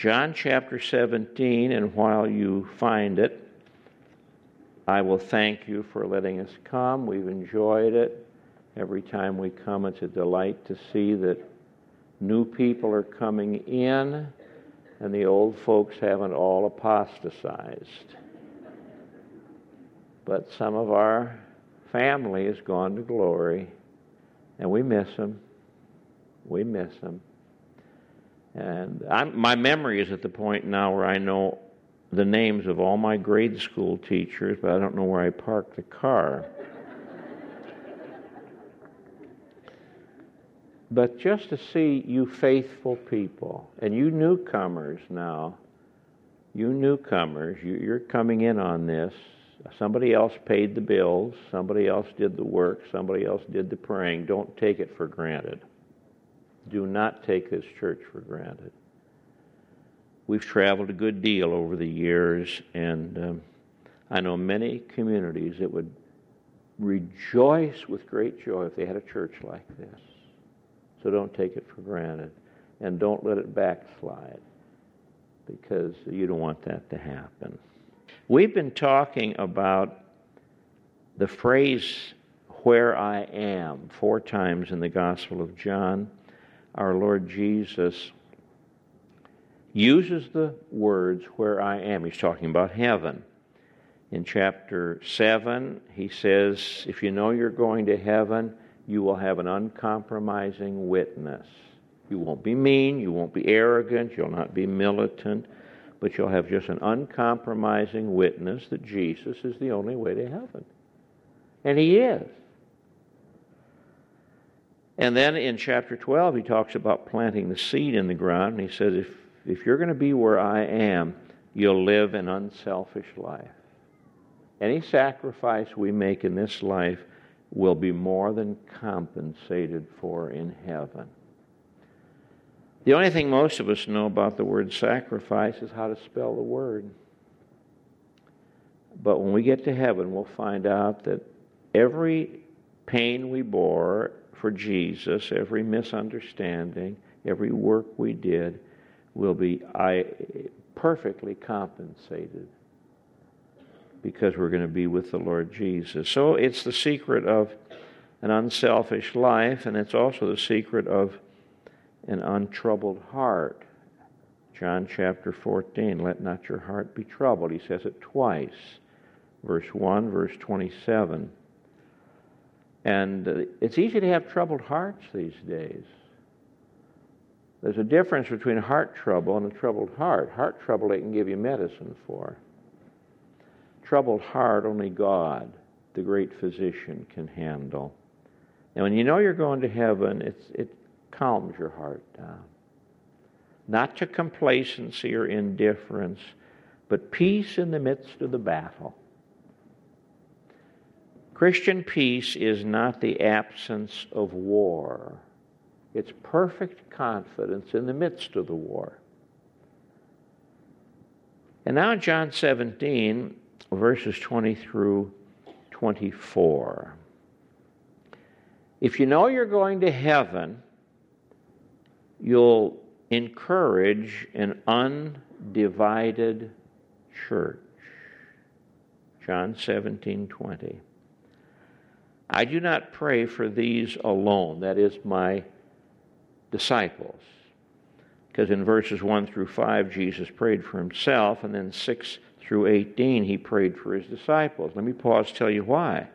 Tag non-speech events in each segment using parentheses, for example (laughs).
John chapter 17, and while you find it, I will thank you for letting us come. We've enjoyed it. Every time we come, it's a delight to see that new people are coming in and the old folks haven't all apostatized. But some of our family has gone to glory, and we miss them. We miss them. And I'm, my memory is at the point now where I know the names of all my grade school teachers, but I don't know where I parked the car. but just to see you faithful people and you newcomers now, you newcomers, you, are coming in on this. Somebody else paid the bills, somebody else did the work, somebody else did the praying. Don't take it for granted. Do not take this church for granted. We've traveled a good deal over the years, and um, I know many communities that would rejoice with great joy if they had a church like this. So don't take it for granted, and don't let it backslide because you don't want that to happen. We've been talking about the phrase where I am four times in the Gospel of John our Lord Jesus uses the words where I am. He's talking about heaven. In chapter 7, he says, If you know you're going to heaven, you will have an uncompromising witness. You won't be mean, you won't be arrogant, you'll not be militant, but you'll have just an uncompromising witness that Jesus is the only way to heaven. And he is. And then in chapter 12, he talks about planting the seed in the ground. And he says, if, if you're going to be where I am, you'll live an unselfish life. Any sacrifice we make in this life will be more than compensated for in heaven. The only thing most of us know about the word sacrifice is how to spell the word. But when we get to heaven, we'll find out that every pain we bore, for Jesus, every misunderstanding, every work we did will be I, perfectly compensated because we're going to be with the Lord Jesus. So it's the secret of an unselfish life, and it's also the secret of an untroubled heart. John chapter 14, let not your heart be troubled. He says it twice. Verse 1, verse 27. And uh, it's easy to have troubled hearts these days. There's a difference between heart trouble and a troubled heart. Heart trouble they can give you medicine for. Troubled heart, only God, the great physician, can handle. And when you know you're going to heaven, it calms your heart down. Not to complacency or indifference, but peace in the midst of the battle. Christian peace is not the absence of war, it's perfect confidence in the midst of the war. And now, John 17, verses 20 through 24. If you know you're going to heaven, you'll encourage an undivided church. John 17, 20. I do not pray for these alone, that is, my disciples. Because in verses 1 through 5, Jesus prayed for himself, and then 6 through 18, he prayed for his disciples. Let me pause, tell you why.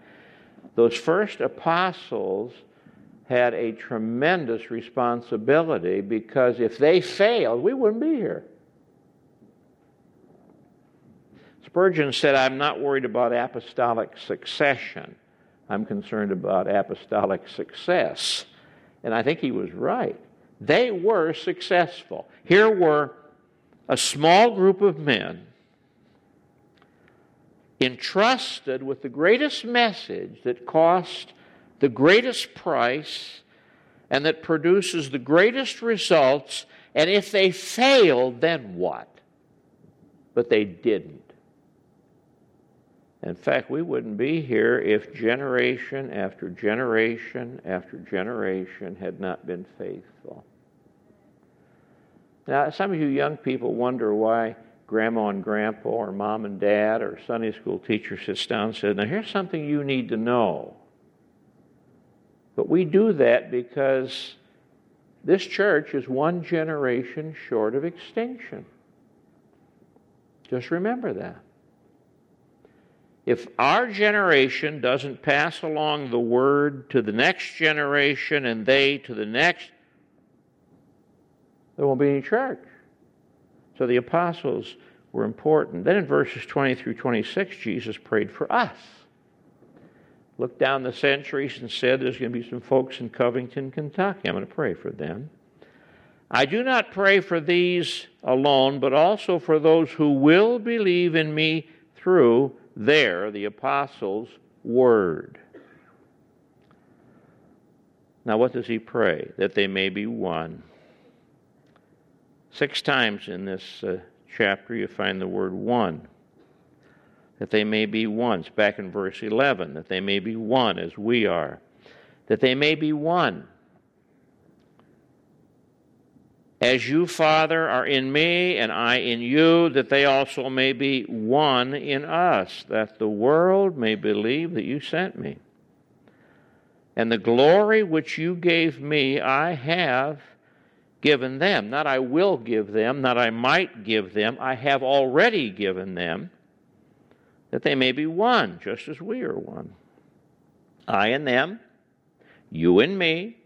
Those first apostles had a tremendous responsibility because if they failed, we wouldn't be here. Spurgeon said, I'm not worried about apostolic succession. I'm concerned about apostolic success. And I think he was right. They were successful. Here were a small group of men entrusted with the greatest message that cost the greatest price and that produces the greatest results. And if they failed, then what? But they didn't. In fact, we wouldn't be here if generation after generation after generation had not been faithful. Now, some of you young people wonder why grandma and grandpa or mom and dad or Sunday school teacher sits down and says, Now, here's something you need to know. But we do that because this church is one generation short of extinction. Just remember that. If our generation doesn't pass along the word to the next generation and they to the next, there won't be any church. So the apostles were important. Then in verses 20 through 26, Jesus prayed for us. Looked down the centuries and said, There's going to be some folks in Covington, Kentucky. I'm going to pray for them. I do not pray for these alone, but also for those who will believe in me through their, the apostles' word. Now, what does he pray? That they may be one. Six times in this uh, chapter you find the word one. That they may be one. It's back in verse 11. That they may be one as we are. That they may be one. As you, Father, are in me and I in you, that they also may be one in us, that the world may believe that you sent me. And the glory which you gave me, I have given them. Not I will give them, not I might give them, I have already given them, that they may be one, just as we are one. I and them, you and me,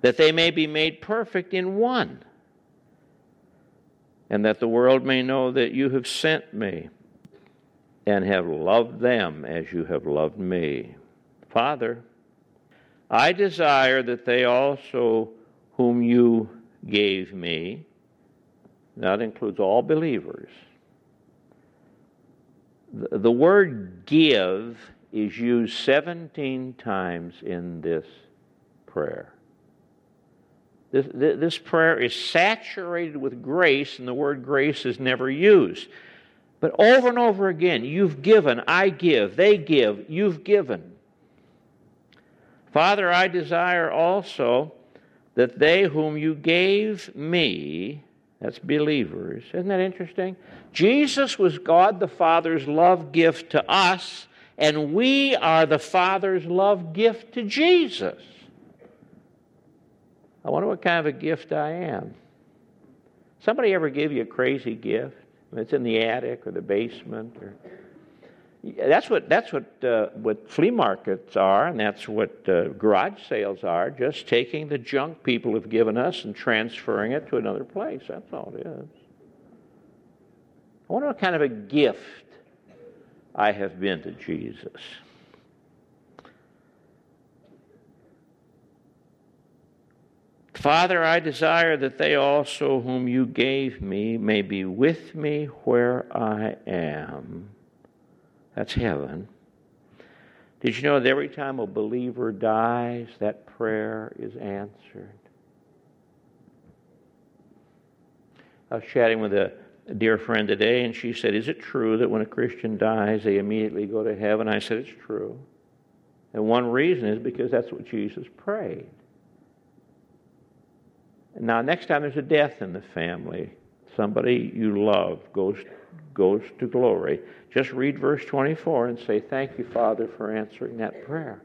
that they may be made perfect in one, and that the world may know that you have sent me and have loved them as you have loved me. Father, I desire that they also, whom you gave me. That includes all believers. The, word give is used 17 times in this prayer. This, this prayer is saturated with grace, and the word grace is never used. But over and over again, you've given, I give, they give, you've given. Father, I desire also that they whom you gave me, that's believers, isn't that interesting? Jesus was God the Father's love gift to us, and we are the Father's love gift to Jesus. I wonder what kind of a gift I am. Somebody ever give you a crazy gift? It's in the attic or the basement or that's what that's what uh, what flea markets are, and that's what uh, garage sales are. Just taking the junk people have given us and transferring it to another place. That's all it is. I wonder what kind of a gift I have been to Jesus. Father, I desire that they also, whom you gave me, may be with me where I am that's heaven. Did you know that every time a believer dies, that prayer is answered? I was chatting with a, dear friend today, and she said, Is it true that when a Christian dies, they immediately go to heaven? I said, It's true. And one reason is because that's what Jesus prayed. Now, next time there's a death in the family, somebody you love goes goes to glory. Just read verse 24 and say, Thank you, Father, for answering that prayer.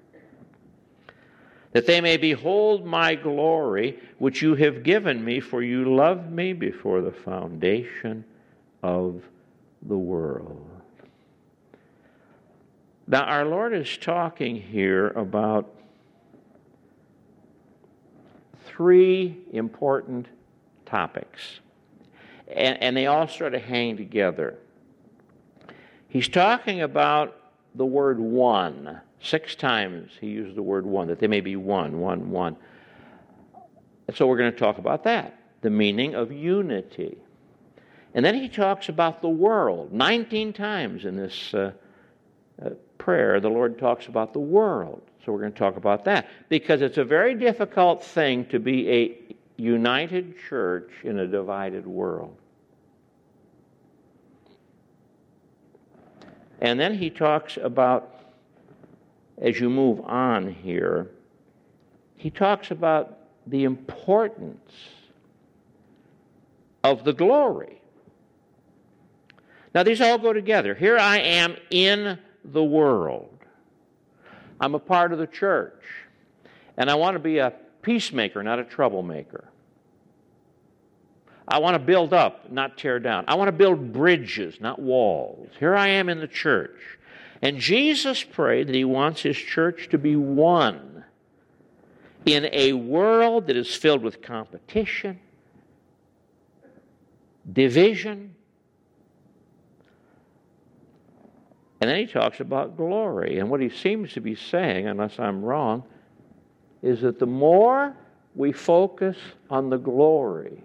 That they may behold my glory, which you have given me, for you loved me before the foundation of the world. Now, our Lord is talking here about three important topics and, and they all sort of hang together. He's talking about the word one. Six times he used the word one, that they may be one, one, one. So we're going to talk about that the meaning of unity. And then he talks about the world. 19 times in this uh, uh, prayer, the Lord talks about the world. So we're going to talk about that. Because it's a very difficult thing to be a united church in a divided world. And then he talks about, as you move on here, he talks about the importance of the glory. Now, these all go together. Here I am in the world. I'm a part of the church. And I want to be a peacemaker, not a troublemaker. I want to build up, not tear down. I want to build bridges, not walls. Here I am in the church. And Jesus prayed that he wants his church to be one in a world that is filled with competition, division, and then he talks about glory. And what he seems to be saying, unless I'm wrong, is that the more we focus on the glory,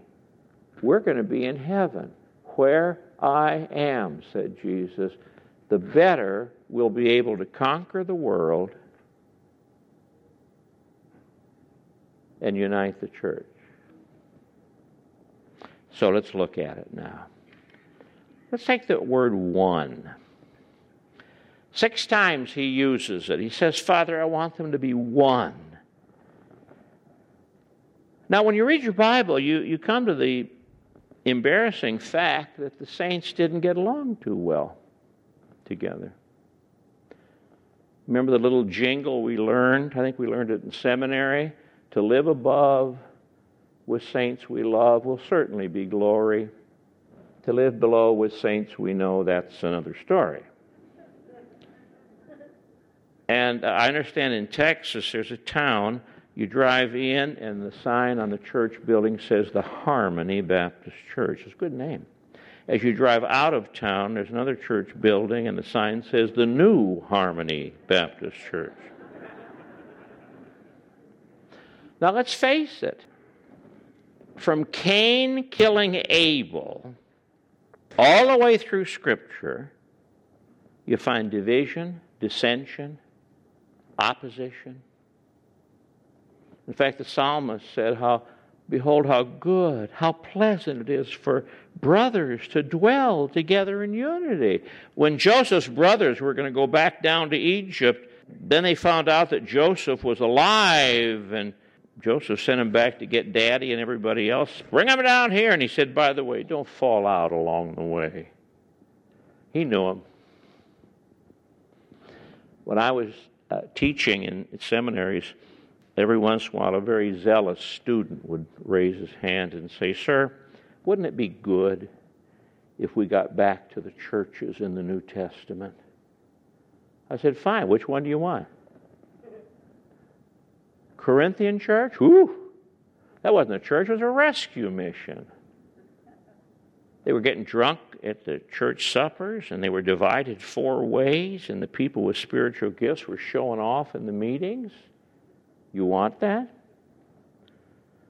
we're going to be in heaven. Where I am, said Jesus, the better we'll be able to conquer the world and unite the church. So let's look at it now. Let's take the word one. Six times he uses it. He says, Father, I want them to be one. Now, when you read your Bible, you, you come to the embarrassing fact that the saints didn't get along too well together. Remember the little jingle we learned? I think we learned it in seminary. To live above with saints we love will certainly be glory. To live below with saints we know that's another story. And I understand in Texas there's a town you drive in, and the sign on the church building says the Harmony Baptist Church. It's a good name. As you drive out of town, there's another church building, and the sign says the New Harmony Baptist Church. now let's face it. From Cain killing Abel all the way through Scripture, you find division, dissension, opposition, in fact, the psalmist said, How behold how good, how pleasant it is for brothers to dwell together in unity. When Joseph's brothers were going to go back down to Egypt, then they found out that Joseph was alive, and Joseph sent him back to get daddy and everybody else. Bring him down here. And he said, By the way, don't fall out along the way. He knew him. When I was uh, teaching in, in seminaries, Every once in a while, a very zealous student would raise his hand and say, Sir, wouldn't it be good if we got back to the churches in the New Testament? I said, Fine, which one do you want? Corinthian church? Whew! That wasn't a church, it was a rescue mission. They were getting drunk at the church suppers and they were divided four ways, and the people with spiritual gifts were showing off in the meetings. You want that?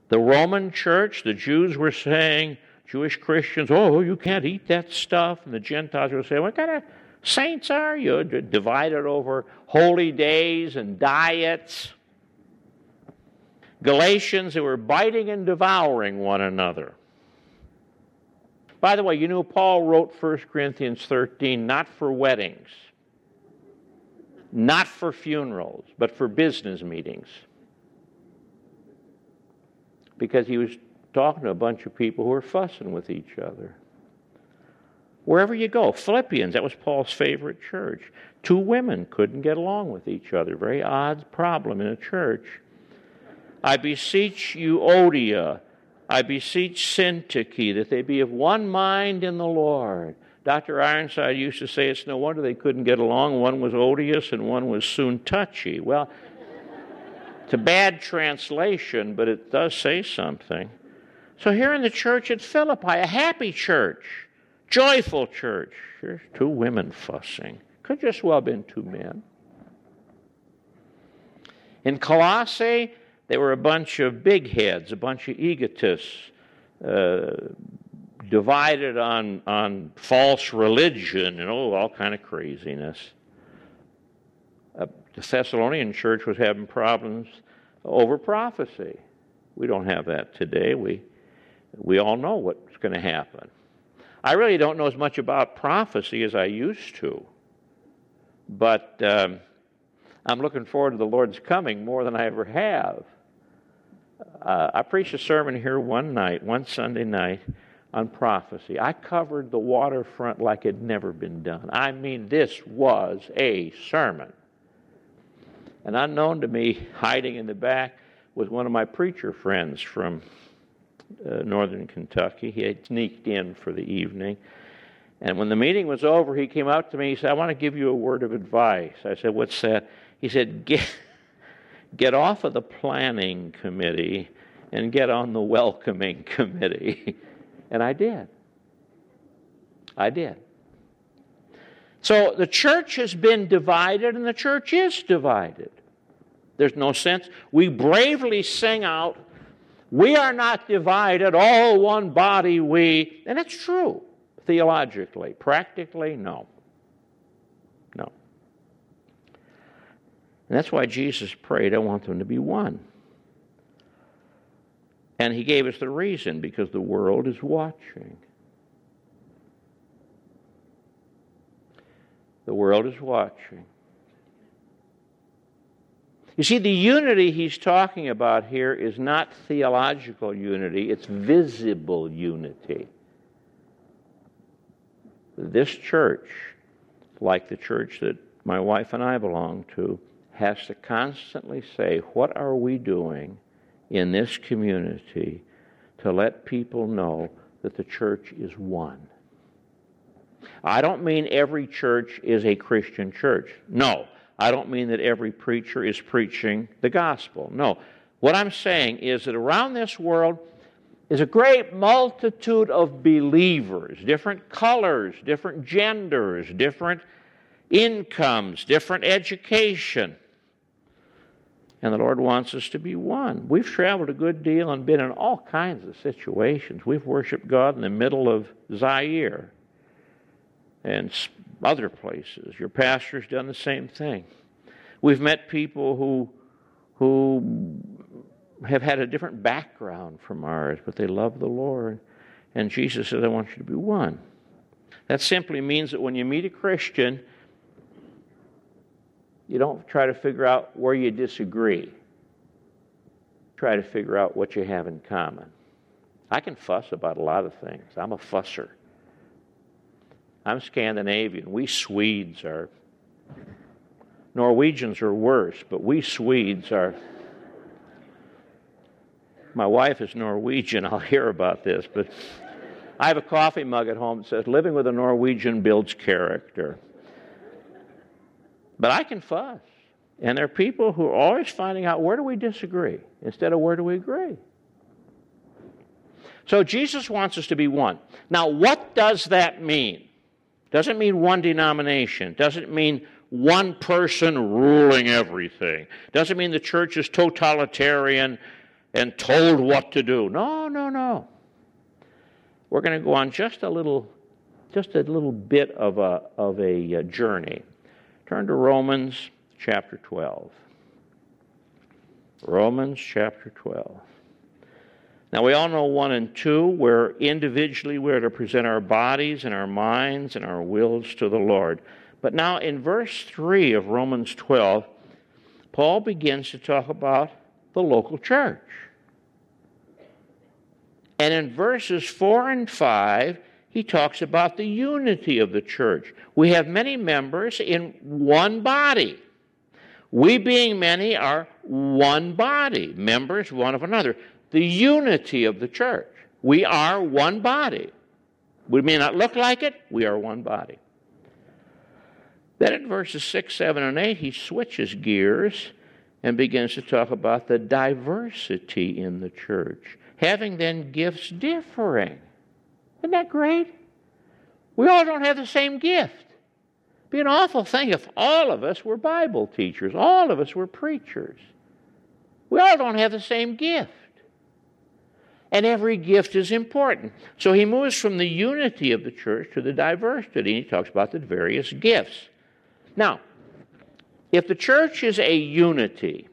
The Roman church, the Jews were saying, Jewish Christians, oh, you can't eat that stuff. And the Gentiles were saying, what kind of saints are you? Divided over holy days and diets. Galatians, they were biting and devouring one another. By the way, you know, Paul wrote 1 Corinthians 13 not for weddings, not for funerals, but for business meetings because he was talking to a bunch of people who were fussing with each other. Wherever you go, Philippians, that was Paul's favorite church. Two women couldn't get along with each other. Very odd problem in a church. I beseech you, Euodia, I beseech Syntyche, that they be of one mind in the Lord. Dr. Ironside used to say it's no wonder they couldn't get along. One was odious and one was soon touchy. Well, it's a bad translation, but it does say something. So here in the church at Philippi, a happy church, joyful church. Here's two women fussing. Could just well have been two men. In Colossae, they were a bunch of big heads, a bunch of egotists, uh, divided on, on false religion and oh, all kind of craziness. Uh, the Thessalonian church was having problems over prophecy. We don't have that today. We, we all know what's going to happen. I really don't know as much about prophecy as I used to, but um, I'm looking forward to the Lord's coming more than I ever have. Uh, I preached a sermon here one night, one Sunday night, on prophecy. I covered the waterfront like it had never been done. I mean, this was a sermon. And unknown to me, hiding in the back, was one of my preacher friends from uh, northern Kentucky. He had sneaked in for the evening. And when the meeting was over, he came out to me. He said, I want to give you a word of advice. I said, What's that? He said, Get, get off of the planning committee and get on the welcoming (laughs) committee. and I did. I did. So the church has been divided, and the church is divided. There's no sense. We bravely sing out, We are not divided, all one body we. And it's true theologically. Practically, no. And that's why Jesus prayed, I want them to be one. And he gave us the reason because the world is watching. The world is watching. You see, the unity he's talking about here is not theological unity, it's visible unity this church, like the church that my wife and I belong to, has to constantly say, What are we doing in this community to let people know that the church is one? I don't mean every church is a Christian church. No. I don't mean that every preacher is preaching the gospel. No. What I'm saying is that around this world, is a great multitude of believers, different colors, different genders, different incomes, different education. And the Lord wants us to be one. We've traveled a good deal and been in all kinds of situations. We've worshiped God in the middle of Zaire and other places. Your pastor's done the same thing. We've met people who who have had a different background from ours, but they love the Lord. And Jesus says, I want you to be one. That simply means that when you meet a Christian, you don't try to figure out where you disagree. Try to figure out what you have in common. I can fuss about a lot of things. I'm a fusser. I'm Scandinavian. We Swedes are. Norwegians are worse, but we Swedes are my wife is Norwegian. (laughs) I'll hear about this, but I have a coffee mug at home that says, Living with a Norwegian builds character. But I can fuss. And there are people who are always finding out where do we disagree instead of where do we agree. So Jesus wants us to be one. Now, what does that mean? Doesn't mean one denomination. Doesn't mean one person ruling everything. Doesn't mean the church is totalitarian and told what to do. No, no, no. We're going to go on just a little, just a little bit of a, of a uh, journey. Turn to Romans chapter 12. Romans chapter 12. Now, we all know 1 and 2, where individually we're to present our bodies and our minds and our wills to the Lord. But now, in verse 3 of Romans 12, Paul begins to talk about the local church. And in verses 4 and 5, he talks about the unity of the church. We have many members in one body. We, being many, are one body, members one of another. The unity of the church. We are one body. We may not look like it, we are one body. Then in verses 6, 7, and 8, he switches gears and begins to talk about the diversity in the church. Having then gifts differing. Isn't that great? We all don't have the same gift. It'd be an awful thing if all of us were Bible teachers, all of us were preachers. We all don't have the same gift. And every gift is important. So he moves from the unity of the church to the diversity, and he talks about the various gifts. Now, if the church is a unity,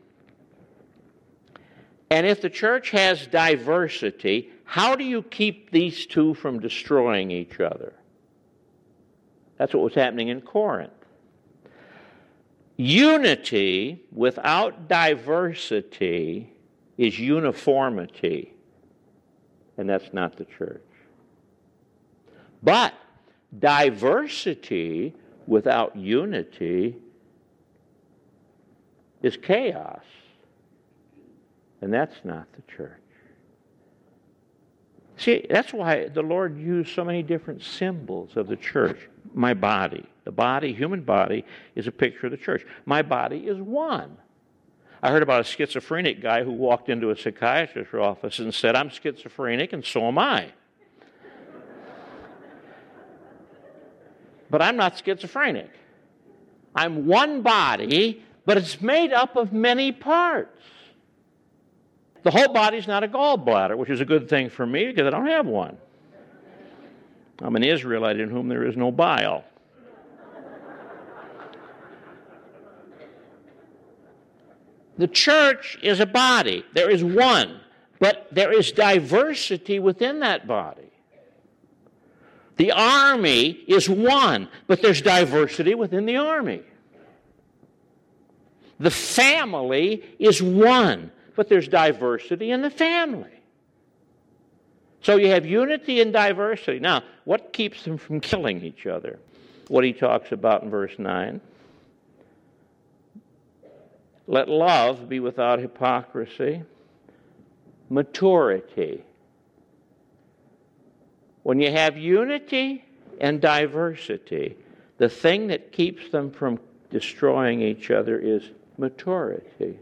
and if the church has diversity, how do you keep these two from destroying each other? That's what was happening in Corinth. Unity without diversity is uniformity, and that's not the church. But diversity without unity is chaos. And that's not the church. See, that's why the Lord used so many different symbols of the church. My body, the body, human body, is a picture of the church. My body is one. I heard about a schizophrenic guy who walked into a psychiatrist's office and said, I'm schizophrenic and so am I. but I'm not schizophrenic. I'm one body, but it's made up of many parts. The whole body's not a gallbladder, which is a good thing for me because I don't have one. I'm an Israelite in whom there is no bile. The church is a body. There is one, but there is diversity within that body. The army is one, but there's diversity within the army. The family is one, but there's diversity in the family. So you have unity and diversity. Now, what keeps them from killing each other? What he talks about in verse 9. Let love be without hypocrisy, maturity. When you have unity and diversity, the thing that keeps them from destroying each other is maturity.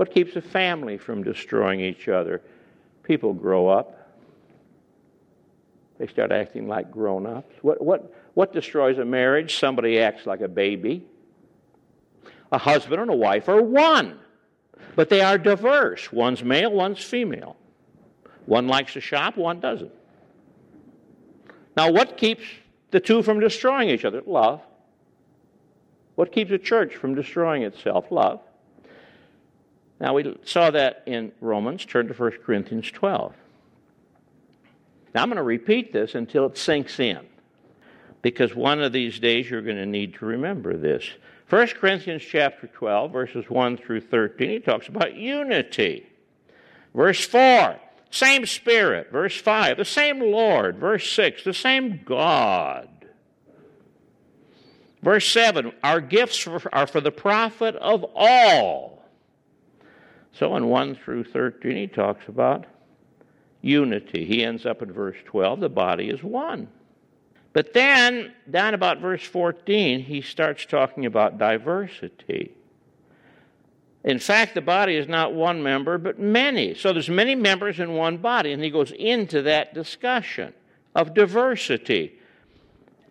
What keeps a family from destroying each other? People grow up. They start acting like grown ups. What, what, what destroys a marriage? Somebody acts like a baby. A husband and a wife are one, but they are diverse. One's male, one's female. One likes to shop, one doesn't. Now, what keeps the two from destroying each other? Love. What keeps a church from destroying itself? Love. Now, we saw that in Romans. Turn to 1 Corinthians 12. Now, I'm going to repeat this until it sinks in, because one of these days you're going to need to remember this. 1 Corinthians chapter 12, verses 1 through 13, he talks about unity. Verse 4, same Spirit. Verse 5, the same Lord. Verse 6, the same God. Verse 7, our gifts are for the profit of all. So in 1 through 13, he talks about unity. He ends up in verse 12, the body is one. But then, down about verse 14, he starts talking about diversity. In fact, the body is not one member, but many. So there's many members in one body, and he goes into that discussion of diversity.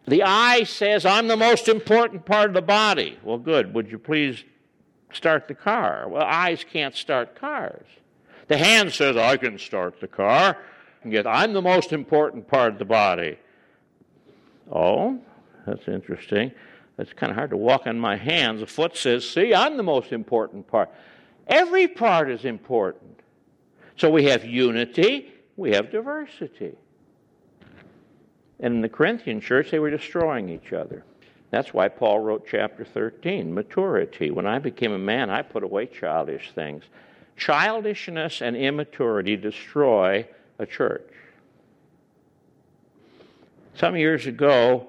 The eye says, I'm the most important part of the body. Well, good. Would you please start the car? Well, eyes can't start cars. The hand says, I can start the car. And yet, I'm the most important part of the body. Oh, that's interesting. It's kind of hard to walk on my hands. The foot says, See, I'm the most important part. Every part is important. So we have unity, we have diversity. And in the Corinthian church, they were destroying each other. That's why Paul wrote chapter 13 maturity. When I became a man, I put away childish things. Childishness and immaturity destroy a church. Some years ago,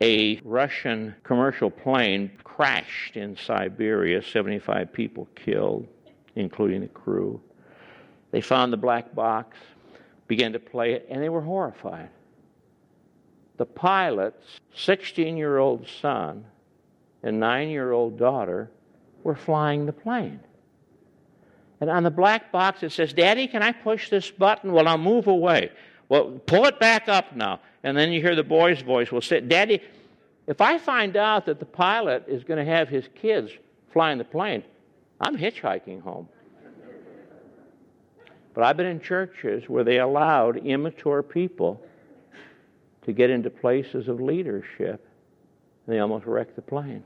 a Russian commercial plane crashed in Siberia, 75 people killed, including the crew. They found the black box, began to play it, and they were horrified. The pilot's 16 year old son and 9 year old daughter were flying the plane. And on the black box it says, Daddy, can I push this button? Well, I'll move away. Well, pull it back up now. And then you hear the boy's voice will say, Daddy, if I find out that the pilot is going to have his kids flying the plane, I'm hitchhiking home. But I've been in churches where they allowed immature people to get into places of leadership, and they almost wrecked the plane.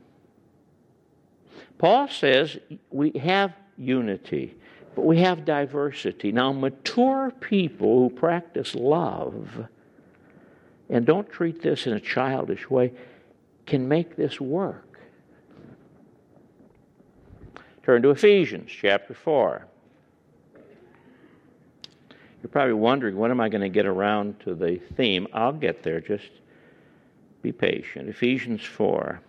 Paul says we have unity, but we have diversity. Now, mature people who practice love and don't treat this in a childish way, can make this work. Turn to Ephesians chapter 4. You're probably wondering, when am I going to get around to the theme? I'll get there. Just be patient. Ephesians 4.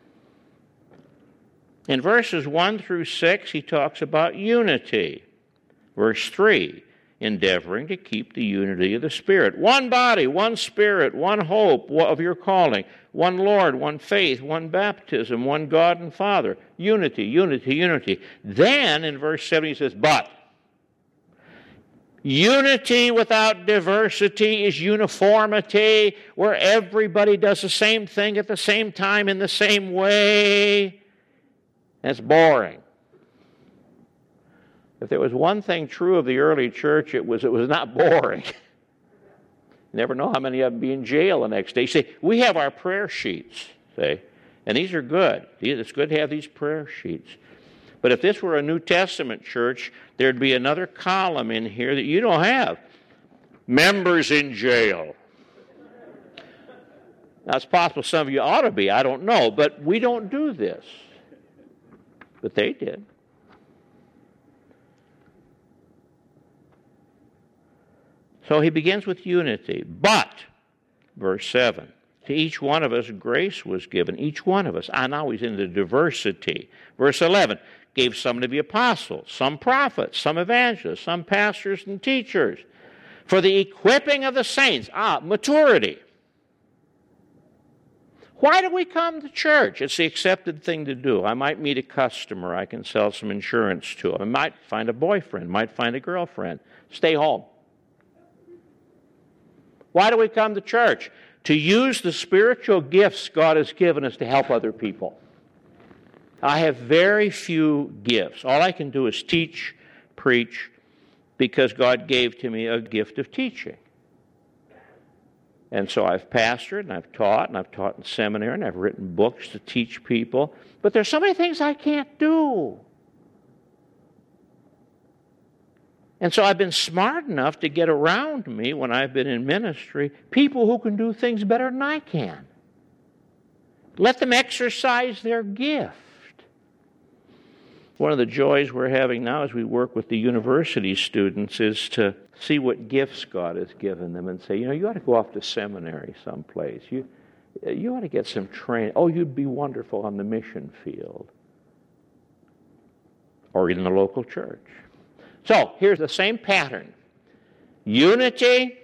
In verses 1 through 6, he talks about unity. Verse 3 endeavoring to keep the unity of the Spirit. One body, one Spirit, one hope of your calling, one Lord, one faith, one baptism, one God and Father. Unity, unity, unity. Then in verse 7 he says, But Unity without diversity is uniformity, where everybody does the same thing at the same time in the same way. That's boring. If there was one thing true of the early church, it was it was not boring. you (laughs) never know how many of them be in jail the next day. You see, we have our prayer sheets, say, and these are good. It's good to have these prayer sheets. But if this were a New Testament church, there'd be another column in here that you don't have. Members in jail. Now, it's possible some of you ought to be, I don't know, but we don't do this. But they did. So he begins with unity. But, verse 7, to each one of us grace was given, each one of us. And now he's in the diversity. Verse 11, gave some to be apostles, some prophets, some evangelists, some pastors and teachers, for the equipping of the saints. Ah, maturity. Why do we come to church? It's the accepted thing to do. I might meet a customer. I can sell some insurance to them. I might find a boyfriend, might find a girlfriend. Stay home. Why do we come to church? To use the spiritual gifts God has given us to help other people. I have very few gifts. All I can do is teach, preach, because God gave to me a gift of teaching. And so I've pastored and I've taught and I've taught in seminary and I've written books to teach people. But there's so many things I can't do. And so I've been smart enough to get around me when I've been in ministry people who can do things better than I can. Let them exercise their gift. One of the joys we're having now as we work with the university students is to see what gifts God has given them and say, you know, you ought to go off to seminary someplace. You, you ought to get some training. Oh, you'd be wonderful on the mission field or in the local church. So here's the same pattern unity,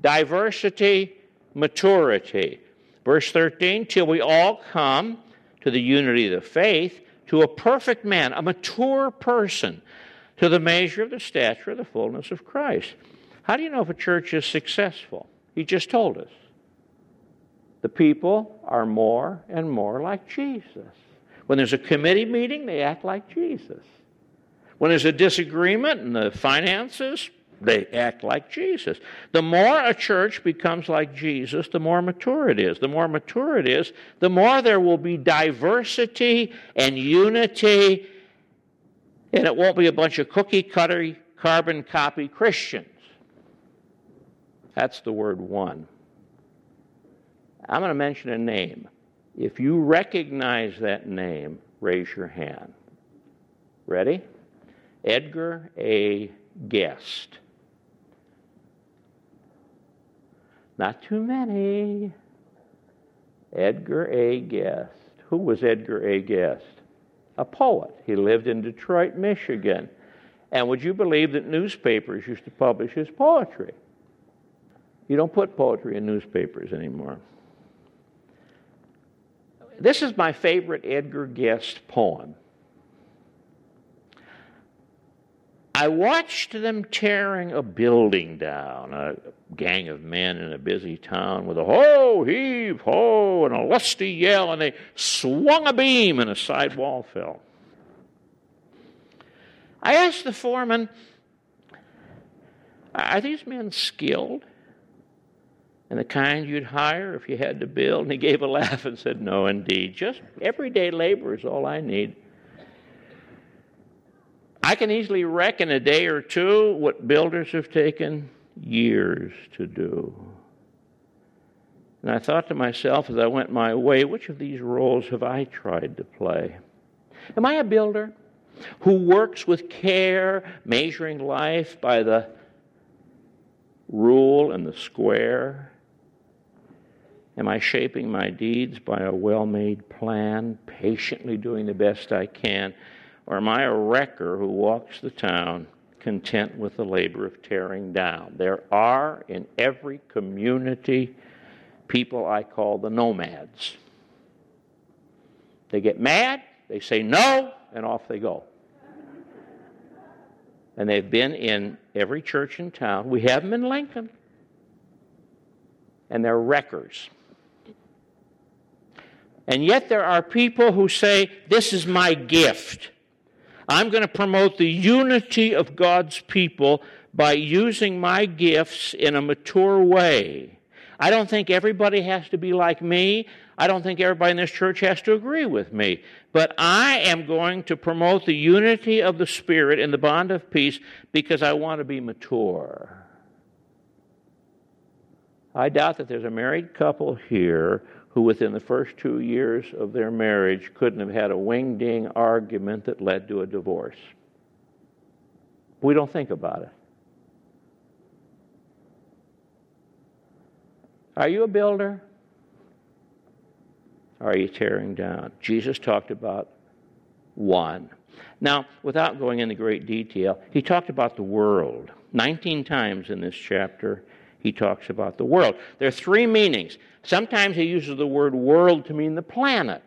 diversity, maturity. Verse 13, till we all come to the unity of the faith to a perfect man, a mature person, to the measure of the stature of the fullness of Christ. How do you know if a church is successful? He just told us. The people are more and more like Jesus. When there's a committee meeting, they act like Jesus. When there's a disagreement in the finances, they act like Jesus. The more a church becomes like Jesus, the more mature it is. The more mature it is, the more there will be diversity and unity, and it won't be a bunch of cookie cutter, carbon copy Christians. That's the word one. I'm going to mention a name. If you recognize that name, raise your hand. Ready? Edgar A. Guest. Not too many. Edgar A. Guest. Who was Edgar A. Guest? A poet. He lived in Detroit, Michigan. And would you believe that newspapers used to publish his poetry? You don't put poetry in newspapers anymore. This is my favorite Edgar Guest poem. I watched them tearing a building down, a gang of men in a busy town with a ho, heave, ho, and a lusty yell, and they swung a beam and a side wall fell. I asked the foreman, Are these men skilled? And the kind you'd hire if you had to build? And he gave a laugh and said, No, indeed. Just everyday labor is all I need. I can easily reckon a day or two what builders have taken years to do. And I thought to myself as I went my way, which of these roles have I tried to play? Am I a builder who works with care, measuring life by the rule and the square? Am I shaping my deeds by a well made plan, patiently doing the best I can? Or am I a wrecker who walks the town content with the labor of tearing down? There are in every community people I call the nomads. They get mad, they say no, and off they go. And they've been in every church in town. We have them in Lincoln. And they're wreckers. And yet there are people who say, This is my gift. I'm going to promote the unity of God's people by using my gifts in a mature way. I don't think everybody has to be like me. I don't think everybody in this church has to agree with me. But I am going to promote the unity of the Spirit in the bond of peace because I want to be mature. I doubt that there's a married couple here who, within the first two years of their marriage, couldn't have had a wing ding argument that led to a divorce. We don't think about it. Are you a builder? Are you tearing down? Jesus talked about one. Now, without going into great detail, he talked about the world. 19 times in this chapter, he talks about the world. There are three meanings. Sometimes he uses the word world to mean the planet.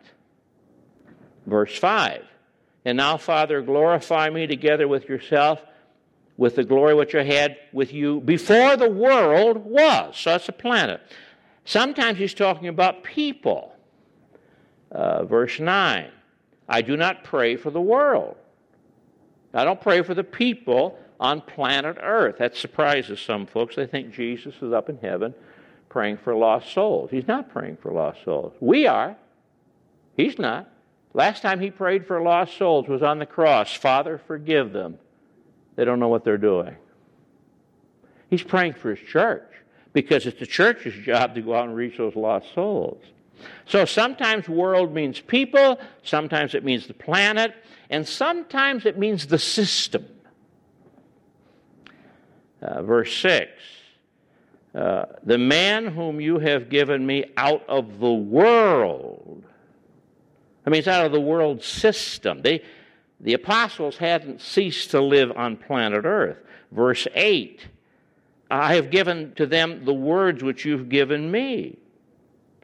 Verse 5 And now, Father, glorify me together with yourself with the glory which I had with you before the world was. So that's a planet. Sometimes he's talking about people. Uh, verse 9 I do not pray for the world. I don't pray for the people on planet Earth. That surprises some folks. They think Jesus is up in heaven praying for lost souls. He's not praying for lost souls. We are. He's not. Last time he prayed for lost souls was on the cross. Father, forgive them. They don't know what they're doing. He's praying for his church because it's the church's job to go out and reach those lost souls. So sometimes world means people, sometimes it means the planet, and sometimes it means the system. Uh, verse 6 uh, The man whom you have given me out of the world. I mean, it's out of the world system. They, the apostles hadn't ceased to live on planet Earth. Verse 8 I have given to them the words which you've given me.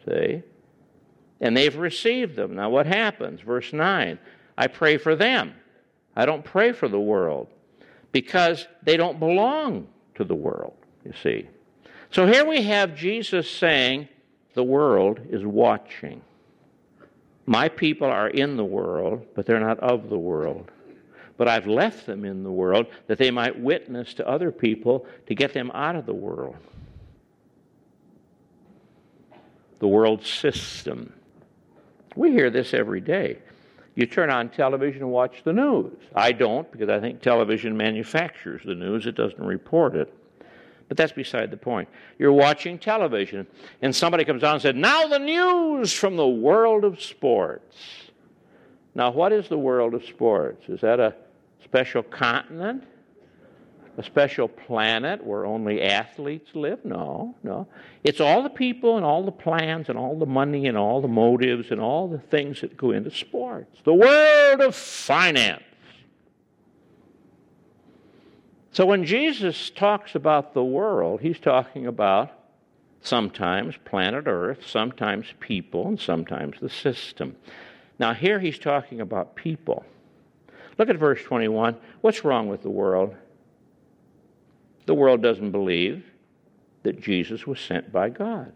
See? And they've received them. Now, what happens? Verse 9 I pray for them. I don't pray for the world because they don't belong to the world, you see. So here we have Jesus saying, The world is watching. My people are in the world, but they're not of the world. But I've left them in the world that they might witness to other people to get them out of the world. The world system. We hear this every day. You turn on television and watch the news. I don't because I think television manufactures the news, it doesn't report it. But that's beside the point. You're watching television, and somebody comes on and said, Now the news from the world of sports. Now, what is the world of sports? Is that a special continent? A special planet where only athletes live? No, no. It's all the people and all the plans and all the money and all the motives and all the things that go into sports. The world of finance. So when Jesus talks about the world, he's talking about sometimes planet Earth, sometimes people, and sometimes the system. Now, here he's talking about people. Look at verse 21. What's wrong with the world? The world doesn't believe that Jesus was sent by God.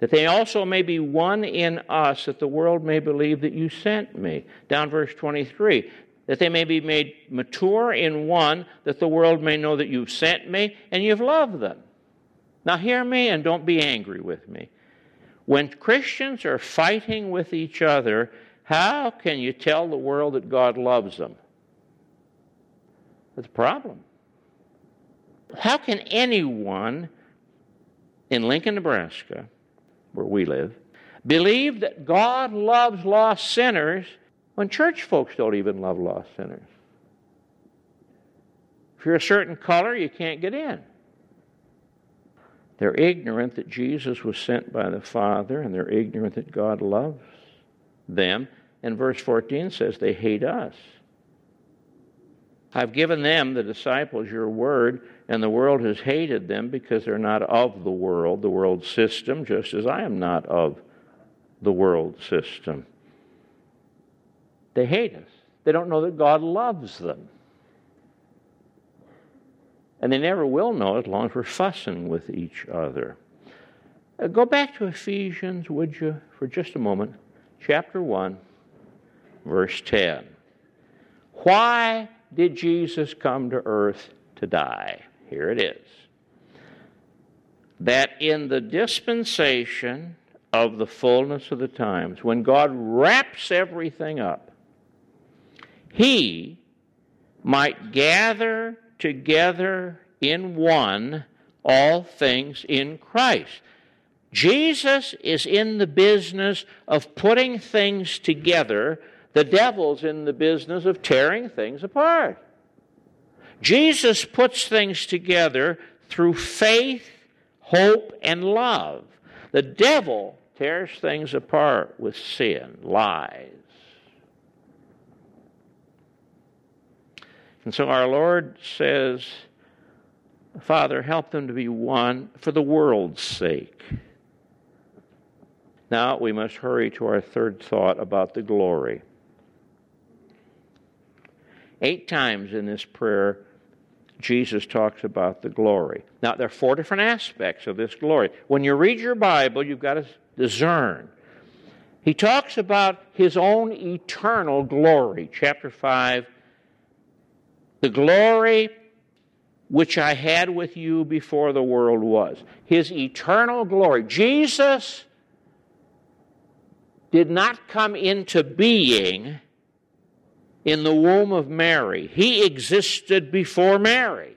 That they also may be one in us, that the world may believe that you sent me. Down verse 23 that they may be made mature in one, that the world may know that you've sent me and you've loved them. Now, hear me and don't be angry with me. When Christians are fighting with each other, how can you tell the world that God loves them? That's a problem. How can anyone in Lincoln, Nebraska, where we live, believe that God loves lost sinners when church folks don't even love lost sinners? If you're a certain color, you can't get in. They're ignorant that Jesus was sent by the Father, and they're ignorant that God loves them. And verse 14 says they hate us. I've given them, the disciples, your word, and the world has hated them because they're not of the world, the world system, just as I am not of the world system. They hate us. They don't know that God loves them. And they never will know as long as we're fussing with each other. Uh, go back to Ephesians, would you, for just a moment. Chapter 1, verse 10. Why did Jesus come to earth to die? Here it is. That in the dispensation of the fullness of the times, when God wraps everything up, He might gather together in one all things in Christ. Jesus is in the business of putting things together the devil's in the business of tearing things apart. Jesus puts things together through faith, hope, and love. The devil tears things apart with sin, lies. And so our Lord says, Father, help them to be one for the world's sake. Now we must hurry to our third thought about the glory. Eight times in this prayer, Jesus talks about the glory. Now, there are four different aspects of this glory. When you read your Bible, you've got to discern. He talks about his own eternal glory. Chapter 5 The glory which I had with you before the world was. His eternal glory. Jesus did not come into being in the womb of Mary. He existed before Mary,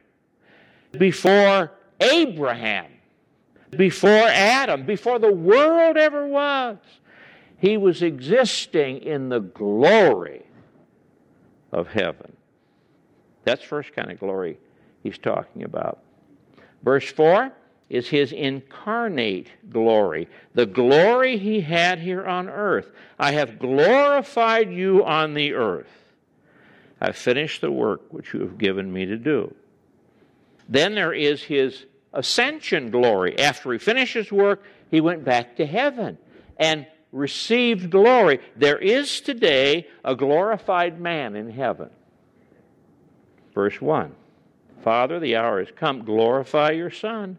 before Abraham, before Adam, before the world ever was. He was existing in the glory of heaven. That's first kind of glory he's talking about. Verse 4 is his incarnate glory, the glory he had here on earth. I have glorified you on the earth. I've finished the work which you have given me to do. Then there is his ascension glory. After he finished his work, he went back to heaven and received glory. There is today a glorified man in heaven. Verse 1 Father, the hour has come. Glorify your Son,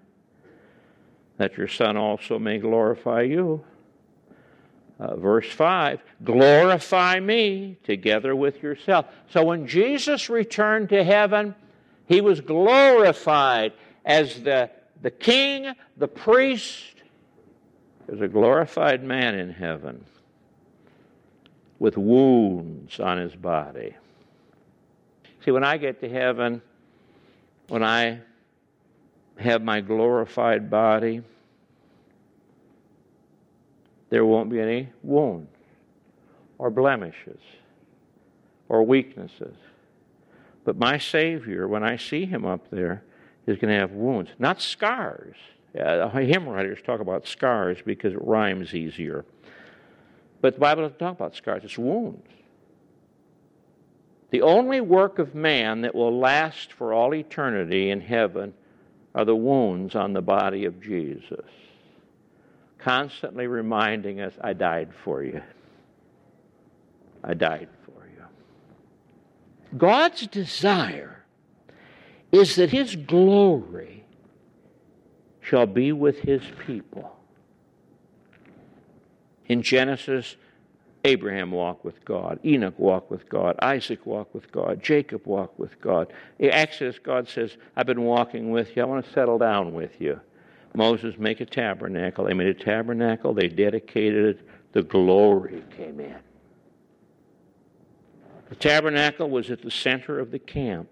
that your Son also may glorify you. Uh, verse 5 glorify me together with yourself. So when Jesus returned to heaven, he was glorified as the, the king, the priest. There's a glorified man in heaven with wounds on his body. See, when I get to heaven, when I have my glorified body, there won't be any wounds or blemishes or weaknesses. But my Savior, when I see him up there, is going to have wounds, not scars. Uh, hymn writers talk about scars because it rhymes easier. But the Bible doesn't talk about scars, it's wounds. The only work of man that will last for all eternity in heaven are the wounds on the body of Jesus constantly reminding us, I died for you. I died for you. God's desire is that His glory shall be with His people. In Genesis, Abraham walked with God, Enoch walked with God, Isaac walked with God, Jacob walked with God. In Exodus, God says, I've been walking with you, I want to settle down with you. Moses make a tabernacle. They made a tabernacle, they dedicated it, the glory came in. The tabernacle was at the center of the camp.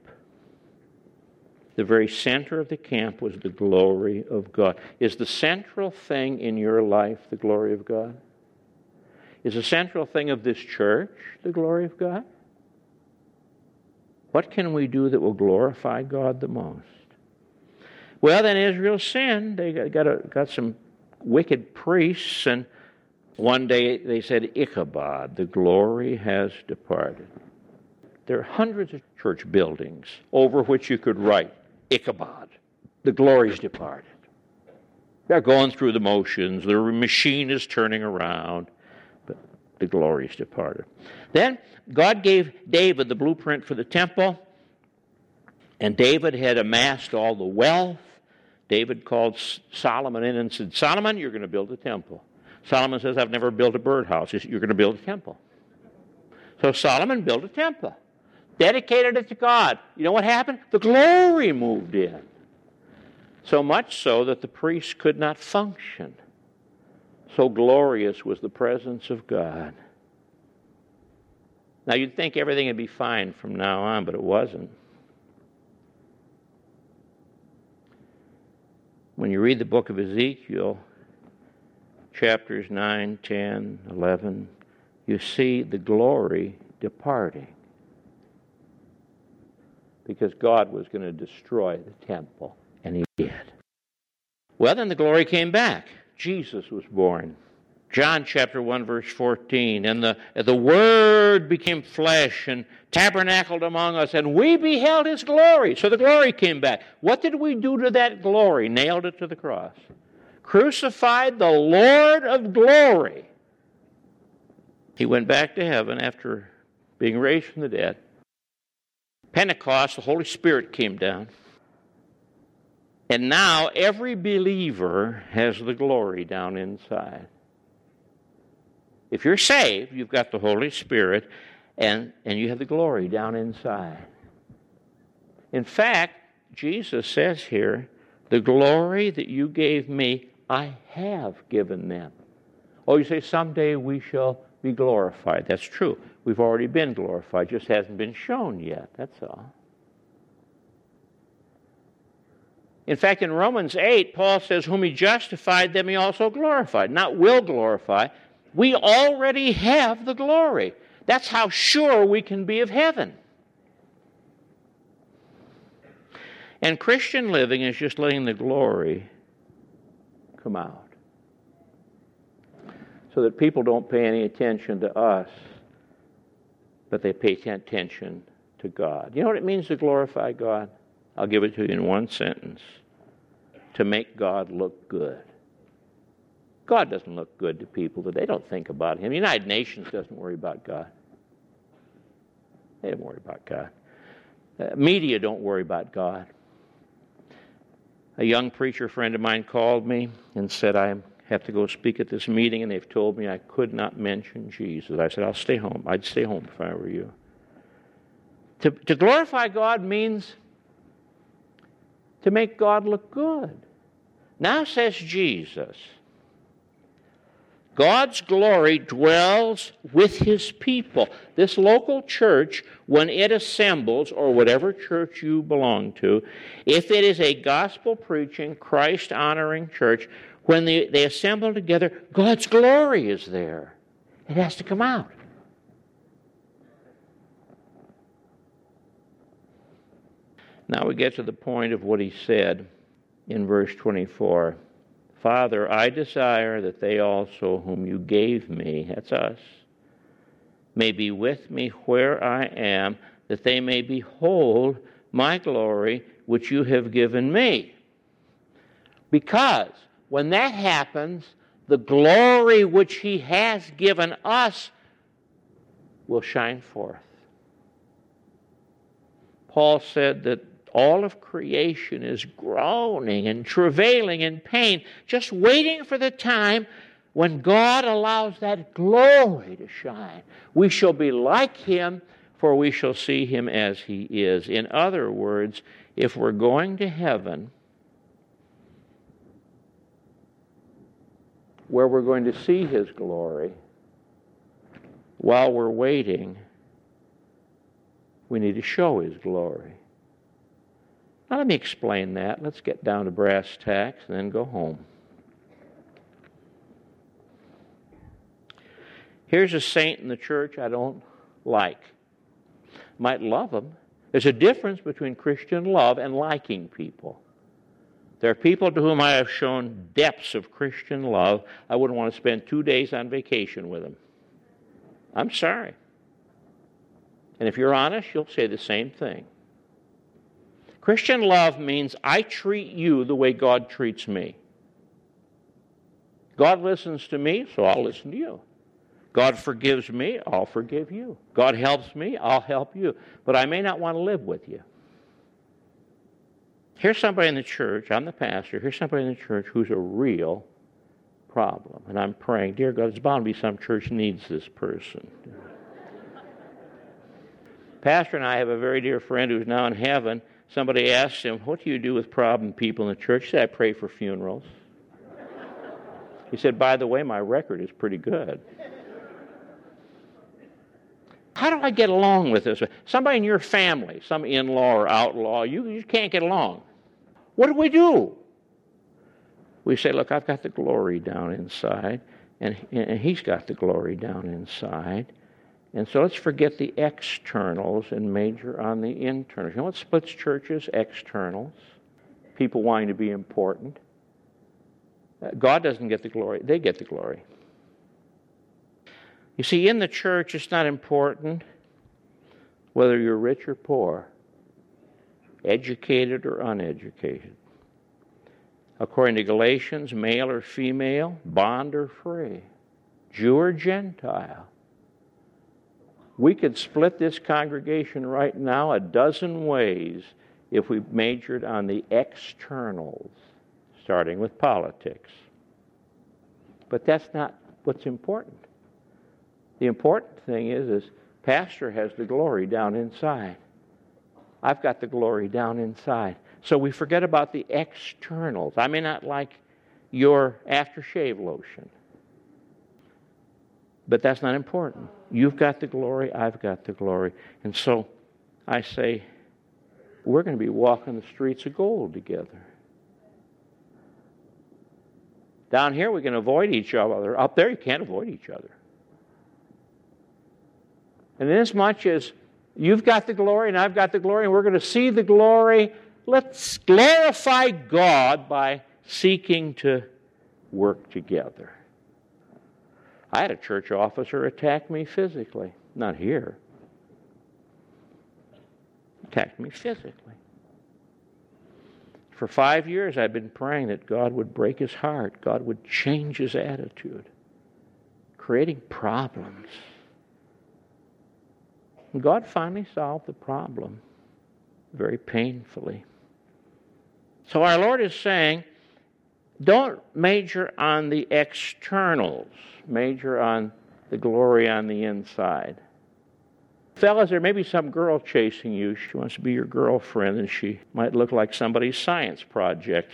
The very center of the camp was the glory of God. Is the central thing in your life the glory of God? Is the central thing of this church the glory of God? What can we do that will glorify God the most? Well, then Israel sinned. They got, got, a, got some wicked priests, and one day they said, Ichabod, the glory has departed. There are hundreds of church buildings over which you could write Ichabod, the glory's departed. They're going through the motions, the machine is turning around, but the glory's departed. Then God gave David the blueprint for the temple, and David had amassed all the wealth. David called Solomon in and said, Solomon, you're going to build a temple. Solomon says, I've never built a birdhouse. You're going to build a temple. So Solomon built a temple, dedicated it to God. You know what happened? The glory moved in. So much so that the priests could not function. So glorious was the presence of God. Now, you'd think everything would be fine from now on, but it wasn't. When you read the book of Ezekiel, chapters 9, 10, 11, you see the glory departing. Because God was going to destroy the temple, and He did. Well, then the glory came back. Jesus was born. John chapter 1, verse 14. And the, the Word became flesh and tabernacled among us, and we beheld His glory. So the glory came back. What did we do to that glory? Nailed it to the cross crucified the Lord of glory. He went back to heaven after being raised from the dead. Pentecost, the Holy Spirit came down. And now every believer has the glory down inside. If you're saved, you've got the Holy Spirit and, and you have the glory down inside. In fact, Jesus says here, the glory that you gave me, I have given them. Oh, you say, someday we shall be glorified. That's true. We've already been glorified, just hasn't been shown yet. That's all. In fact, in Romans 8, Paul says, Whom he justified, them he also glorified. Not will glorify. We already have the glory. That's how sure we can be of heaven. And Christian living is just letting the glory come out. So that people don't pay any attention to us, but they pay attention to God. You know what it means to glorify God? I'll give it to you in one sentence to make God look good. God doesn't look good to people that they don't think about Him. The United Nations doesn't worry about God. They don't worry about God. Uh, media don't worry about God a young preacher friend of mine called me and said, I have to go speak at this meeting, and they've told me I could not mention Jesus. I said, I'll stay home. I'd stay home if I were you. To, to glorify God means to make God look good. Now says Jesus, God's glory dwells with his people. This local church, when it assembles, or whatever church you belong to, if it is a gospel preaching, Christ honoring church, when they, they assemble together, God's glory is there. It has to come out. Now we get to the point of what he said in verse 24. Father, I desire that they also, whom you gave me, that's us, may be with me where I am, that they may behold my glory which you have given me. Because when that happens, the glory which he has given us will shine forth. Paul said that all of creation is groaning and travailing in pain, just waiting for the time when God allows that glory to shine. We shall be like Him, for we shall see Him as He is. In other words, if we're going to heaven, where we're going to see His glory, while we're waiting, we need to show His glory. Now, let me explain that. Let's get down to brass tacks and then go home. Here's a saint in the church I don't like. Might love them. There's a difference between Christian love and liking people. There are people to whom I have shown depths of Christian love. I wouldn't want to spend two days on vacation with them. I'm sorry. And if you're honest, you'll say the same thing. Christian love means I treat you the way God treats me. God listens to me, so I'll listen to you. God forgives me, I'll forgive you. God helps me, I'll help you. But I may not want to live with you. Here's somebody in the church, I'm the pastor, here's somebody in the church who's a real problem. And I'm praying, dear God, it's bound to be some church needs this person. (laughs) pastor and I have a very dear friend who's now in heaven. Somebody asked him, What do you do with problem people in the church? He said, I pray for funerals. He said, By the way, my record is pretty good. How do I get along with this? Somebody in your family, some in law or outlaw, you, you can't get along. What do we do? We say, Look, I've got the glory down inside, and, and he's got the glory down inside. And so let's forget the externals and major on the internals. You know what splits churches? Externals. People wanting to be important. Uh, God doesn't get the glory, they get the glory. You see, in the church, it's not important whether you're rich or poor, educated or uneducated. According to Galatians, male or female, bond or free, Jew or Gentile. We could split this congregation right now a dozen ways if we majored on the externals, starting with politics. But that's not what's important. The important thing is, is pastor has the glory down inside. I've got the glory down inside. So we forget about the externals. I may not like your aftershave lotion, but that's not important. You've got the glory, I've got the glory. And so I say, we're going to be walking the streets of gold together. Down here, we can avoid each other. Up there, you can't avoid each other. And inasmuch as you've got the glory and I've got the glory, and we're going to see the glory, let's glorify God by seeking to work together. I had a church officer attack me physically, not here. Attacked me physically. For five years, I've been praying that God would break his heart, God would change his attitude, creating problems. God finally solved the problem very painfully. So our Lord is saying, don't major on the externals, major on the glory on the inside. Fellas, there may be some girl chasing you. She wants to be your girlfriend, and she might look like somebody's science project.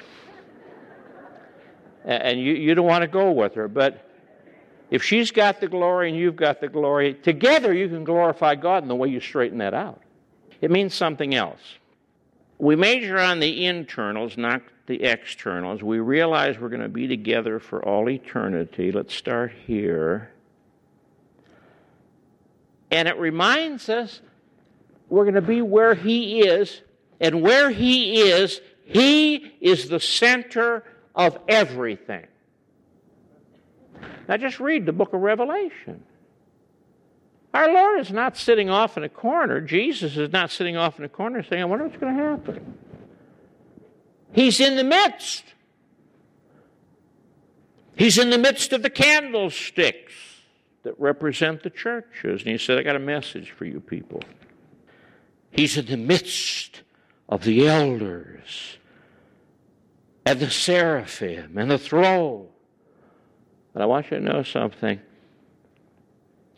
and you, you don't want to go with her, but if she's got the glory and you've got the glory, together you can glorify God in the way you straighten that out. It means something else. We major on the internals, not the externals. We realize we're going to be together for all eternity. Let's start here. And it reminds us we're going to be where He is, and where He is, He is the center of everything. Now just read the book of Revelation. Our Lord is not sitting off in a corner. Jesus is not sitting off in a corner saying, I wonder what's going to happen. He's in the midst. He's in the midst of the candlesticks that represent the churches. And he said, I got a message for you people. He's in the midst of the elders and the seraphim and the throne but I want you to know something.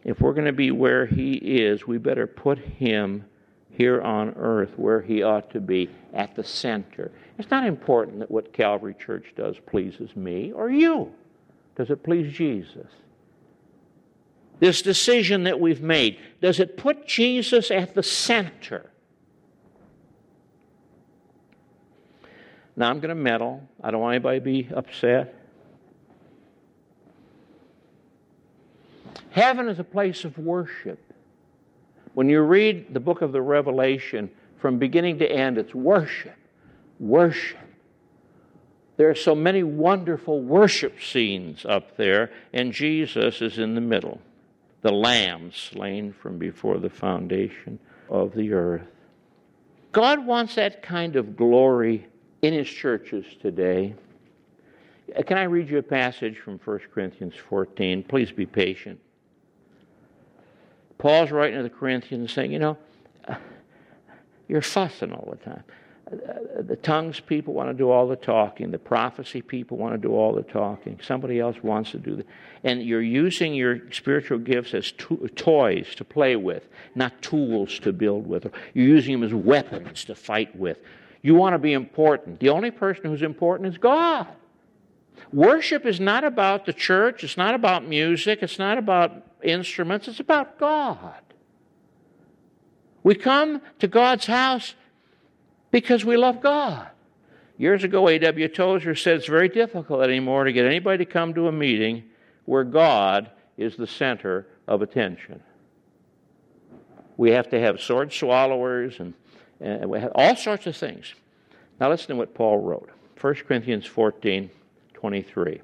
If we're going to be where He is, we better put Him here on earth where He ought to be, at the center. It's not important that what Calvary Church does pleases me or you. Does it please Jesus? This decision that we've made, does it put Jesus at the center? Now, I'm going to meddle. I don't want anybody to be upset. Heaven is a place of worship. When you read the book of the Revelation, from beginning to end, it's worship, worship, There are so many wonderful worship scenes up there, and Jesus is in the middle. The Lamb slain from before the foundation of the earth. God wants that kind of glory in His churches today. Uh, can I read you a passage from 1 Corinthians 14? Please be patient. Paul's writing to the Corinthians saying, you know, uh, you're fussing all the time. The tongues people want to do all the talking. The prophecy people want to do all the talking. Somebody else wants to do that. And you're using your spiritual gifts as to- toys to play with, not tools to build with. You're using them as weapons to fight with. You want to be important. The only person who's important is God. Worship is not about the church, it's not about music, it's not about instruments, it's about God. We come to God's house because we love God. Years ago, A.W. Tozer said it's very difficult anymore to get anybody to come to a meeting where God is the center of attention. We have to have sword swallowers and, and we have all sorts of things. Now, listen to what Paul wrote 1 Corinthians 14 23.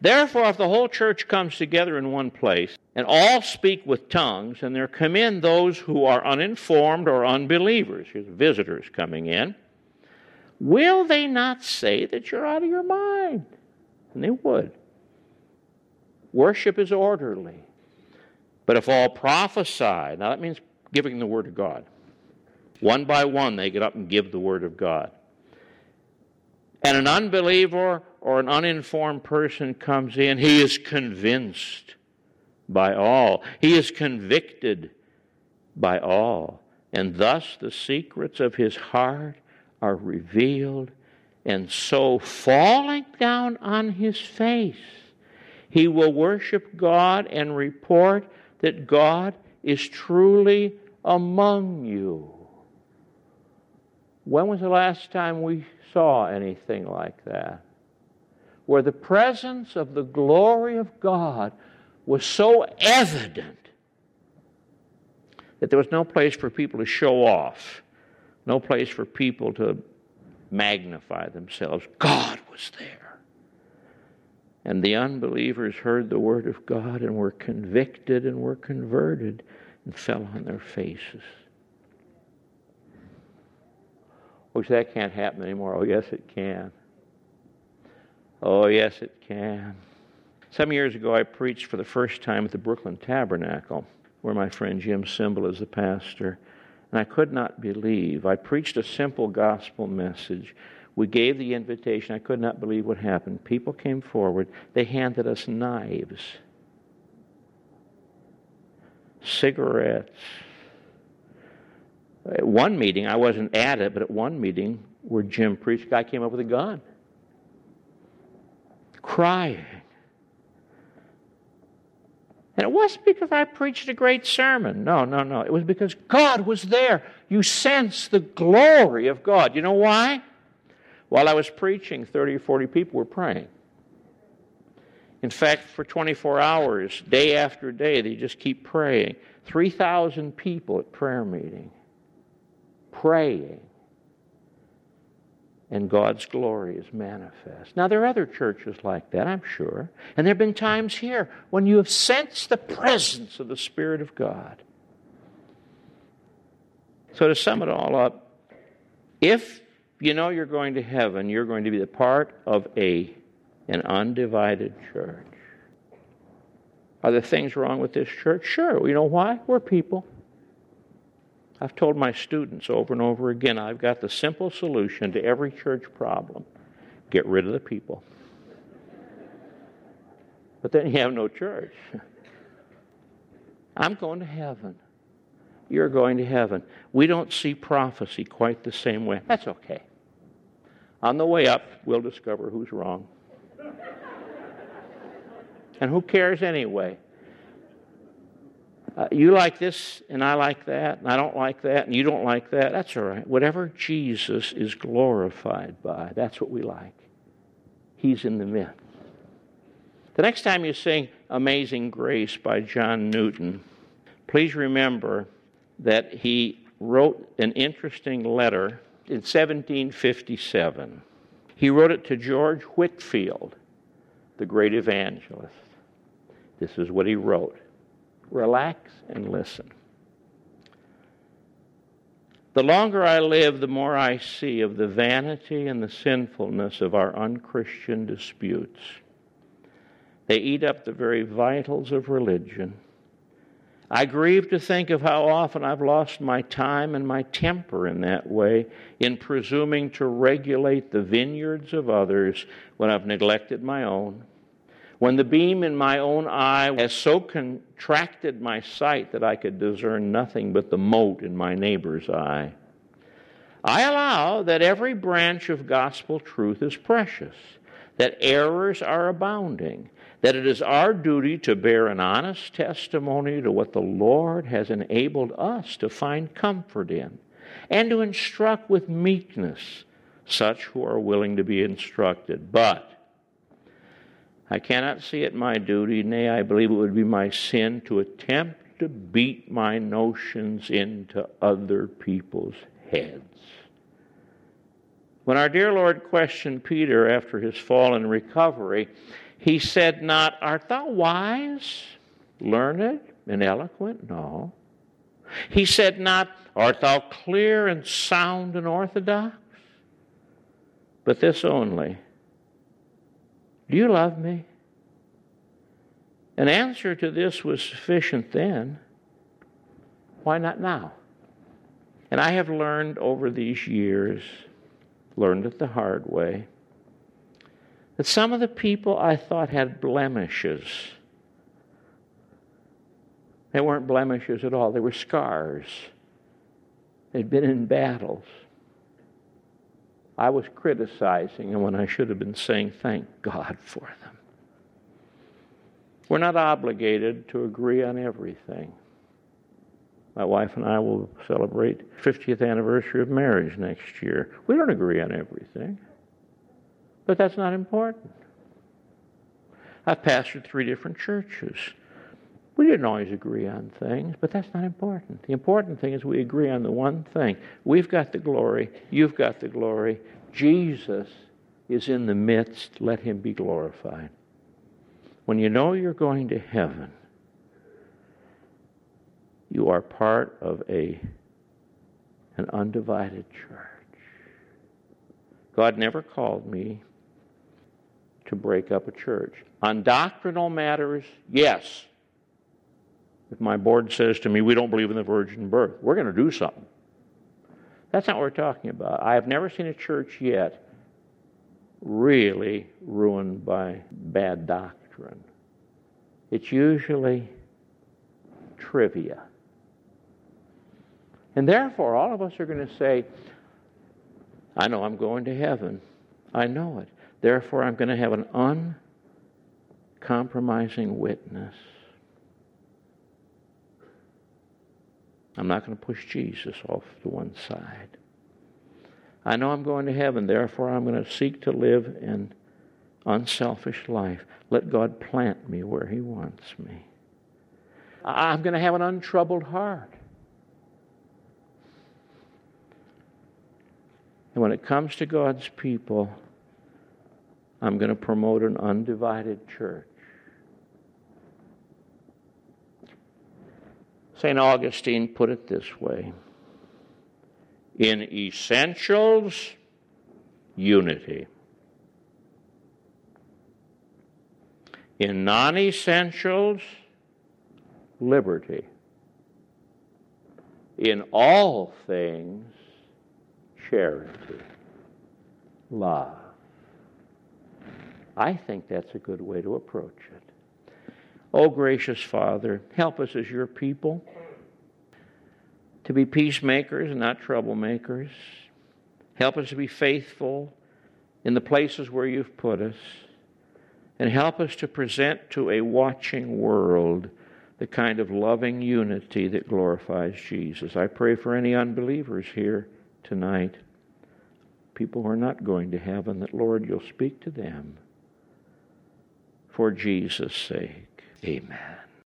Therefore, if the whole church comes together in one place, and all speak with tongues, and there come in those who are uninformed or unbelievers, here's visitors coming in, will they not say that you're out of your mind? And they would. Worship is orderly. But if all prophesy, now that means giving the Word of God. One by one, they get up and give the Word of God. And an unbeliever or an uninformed person comes in, he is convinced by all. He is convicted by all. And thus the secrets of his heart are revealed. And so, falling down on his face, he will worship God and report that God is truly among you. When was the last time we saw anything like that? Where the presence of the glory of God was so evident that there was no place for people to show off, no place for people to magnify themselves. God was there. And the unbelievers heard the word of God and were convicted and were converted and fell on their faces. Which that can't happen anymore. Oh, yes, it can. Oh, yes, it can. Some years ago, I preached for the first time at the Brooklyn Tabernacle, where my friend Jim Cymbala is the pastor. And I could not believe. I preached a simple gospel message. We gave the invitation. I could not believe what happened. People came forward. They handed us knives, cigarettes, at one meeting, I wasn't at it, but at one meeting where Jim preached, a guy came up with a gun, crying. And it wasn't because I preached a great sermon. No, no, no. It was because God was there. You sense the glory of God. You know why? While I was preaching, 30 or 40 people were praying. In fact, for 24 hours, day after day, they just keep praying. 3,000 people at prayer meeting praying, and God's glory is manifest. Now, there are other churches like that, I'm sure. And there have been times here when you have sensed the presence of the Spirit of God. So, to sum it all up, if you know you're going to heaven, you're going to be the part of a, an undivided church. Are there things wrong with this church? Sure. You know why? We're people. I've told my students over and over again I've got the simple solution to every church problem get rid of the people. But then you have no church. I'm going to heaven. You're going to heaven. We don't see prophecy quite the same way. That's okay. On the way up, we'll discover who's wrong. and who cares anyway? Uh, you like this and I like that, and I don't like that, and you don't like that. That's all right. Whatever Jesus is glorified by, that's what we like. He's in the midst. The next time you sing Amazing Grace by John Newton, please remember that he wrote an interesting letter in 1757. He wrote it to George Whitefield, the great evangelist. This is what he wrote Relax and listen. The longer I live, the more I see of the vanity and the sinfulness of our unchristian disputes. They eat up the very vitals of religion. I grieve to think of how often I've lost my time and my temper in that way, in presuming to regulate the vineyards of others when I've neglected my own. When the beam in my own eye has so contracted my sight that I could discern nothing but the mote in my neighbor's eye. I allow that every branch of gospel truth is precious, that errors are abounding, that it is our duty to bear an honest testimony to what the Lord has enabled us to find comfort in, and to instruct with meekness such who are willing to be instructed. But I cannot see it my duty, nay, I believe it would be my sin to attempt to beat my notions into other people's heads. When our dear Lord questioned Peter after his fall and recovery, he said not, Art thou wise, learned, and eloquent? No. He said not, Art thou clear and sound and orthodox? But this only Do you love me? An answer to this was sufficient then. Why not now? And I have learned over these years, learned it the hard way, that some of the people I thought had blemishes, they weren't blemishes at all, they were scars. They'd been in battles. I was criticizing them when I should have been saying, Thank God for them. We're not obligated to agree on everything. My wife and I will celebrate 50th anniversary of marriage next year. We don't agree on everything. But that's not important. I've pastored three different churches. We didn't always agree on things, but that's not important. The important thing is we agree on the one thing. We've got the glory, you've got the glory. Jesus is in the midst, let him be glorified. When you know you're going to heaven, you are part of a an undivided church. God never called me to break up a church. On doctrinal matters, yes. If my board says to me, we don't believe in the virgin birth, we're going to do something. That's not what we're talking about. I have never seen a church yet really ruined by bad doctrine. It's usually trivia. And therefore, all of us are going to say, I know I'm going to heaven. I know it. Therefore, I'm going to have an uncompromising witness. I'm not going to push Jesus off to one side. I know I'm going to heaven, therefore, I'm going to seek to live an unselfish life. Let God plant me where He wants me. I'm going to have an untroubled heart. And when it comes to God's people, I'm going to promote an undivided church. St. Augustine put it this way In essentials, unity. In non essentials, liberty. In all things, charity, love. I think that's a good way to approach it. Oh, gracious Father, help us as your people to be peacemakers and not troublemakers. Help us to be faithful in the places where you've put us. And help us to present to a watching world the kind of loving unity that glorifies Jesus. I pray for any unbelievers here tonight, people who are not going to heaven, that, Lord, you'll speak to them for Jesus' sake. Amen.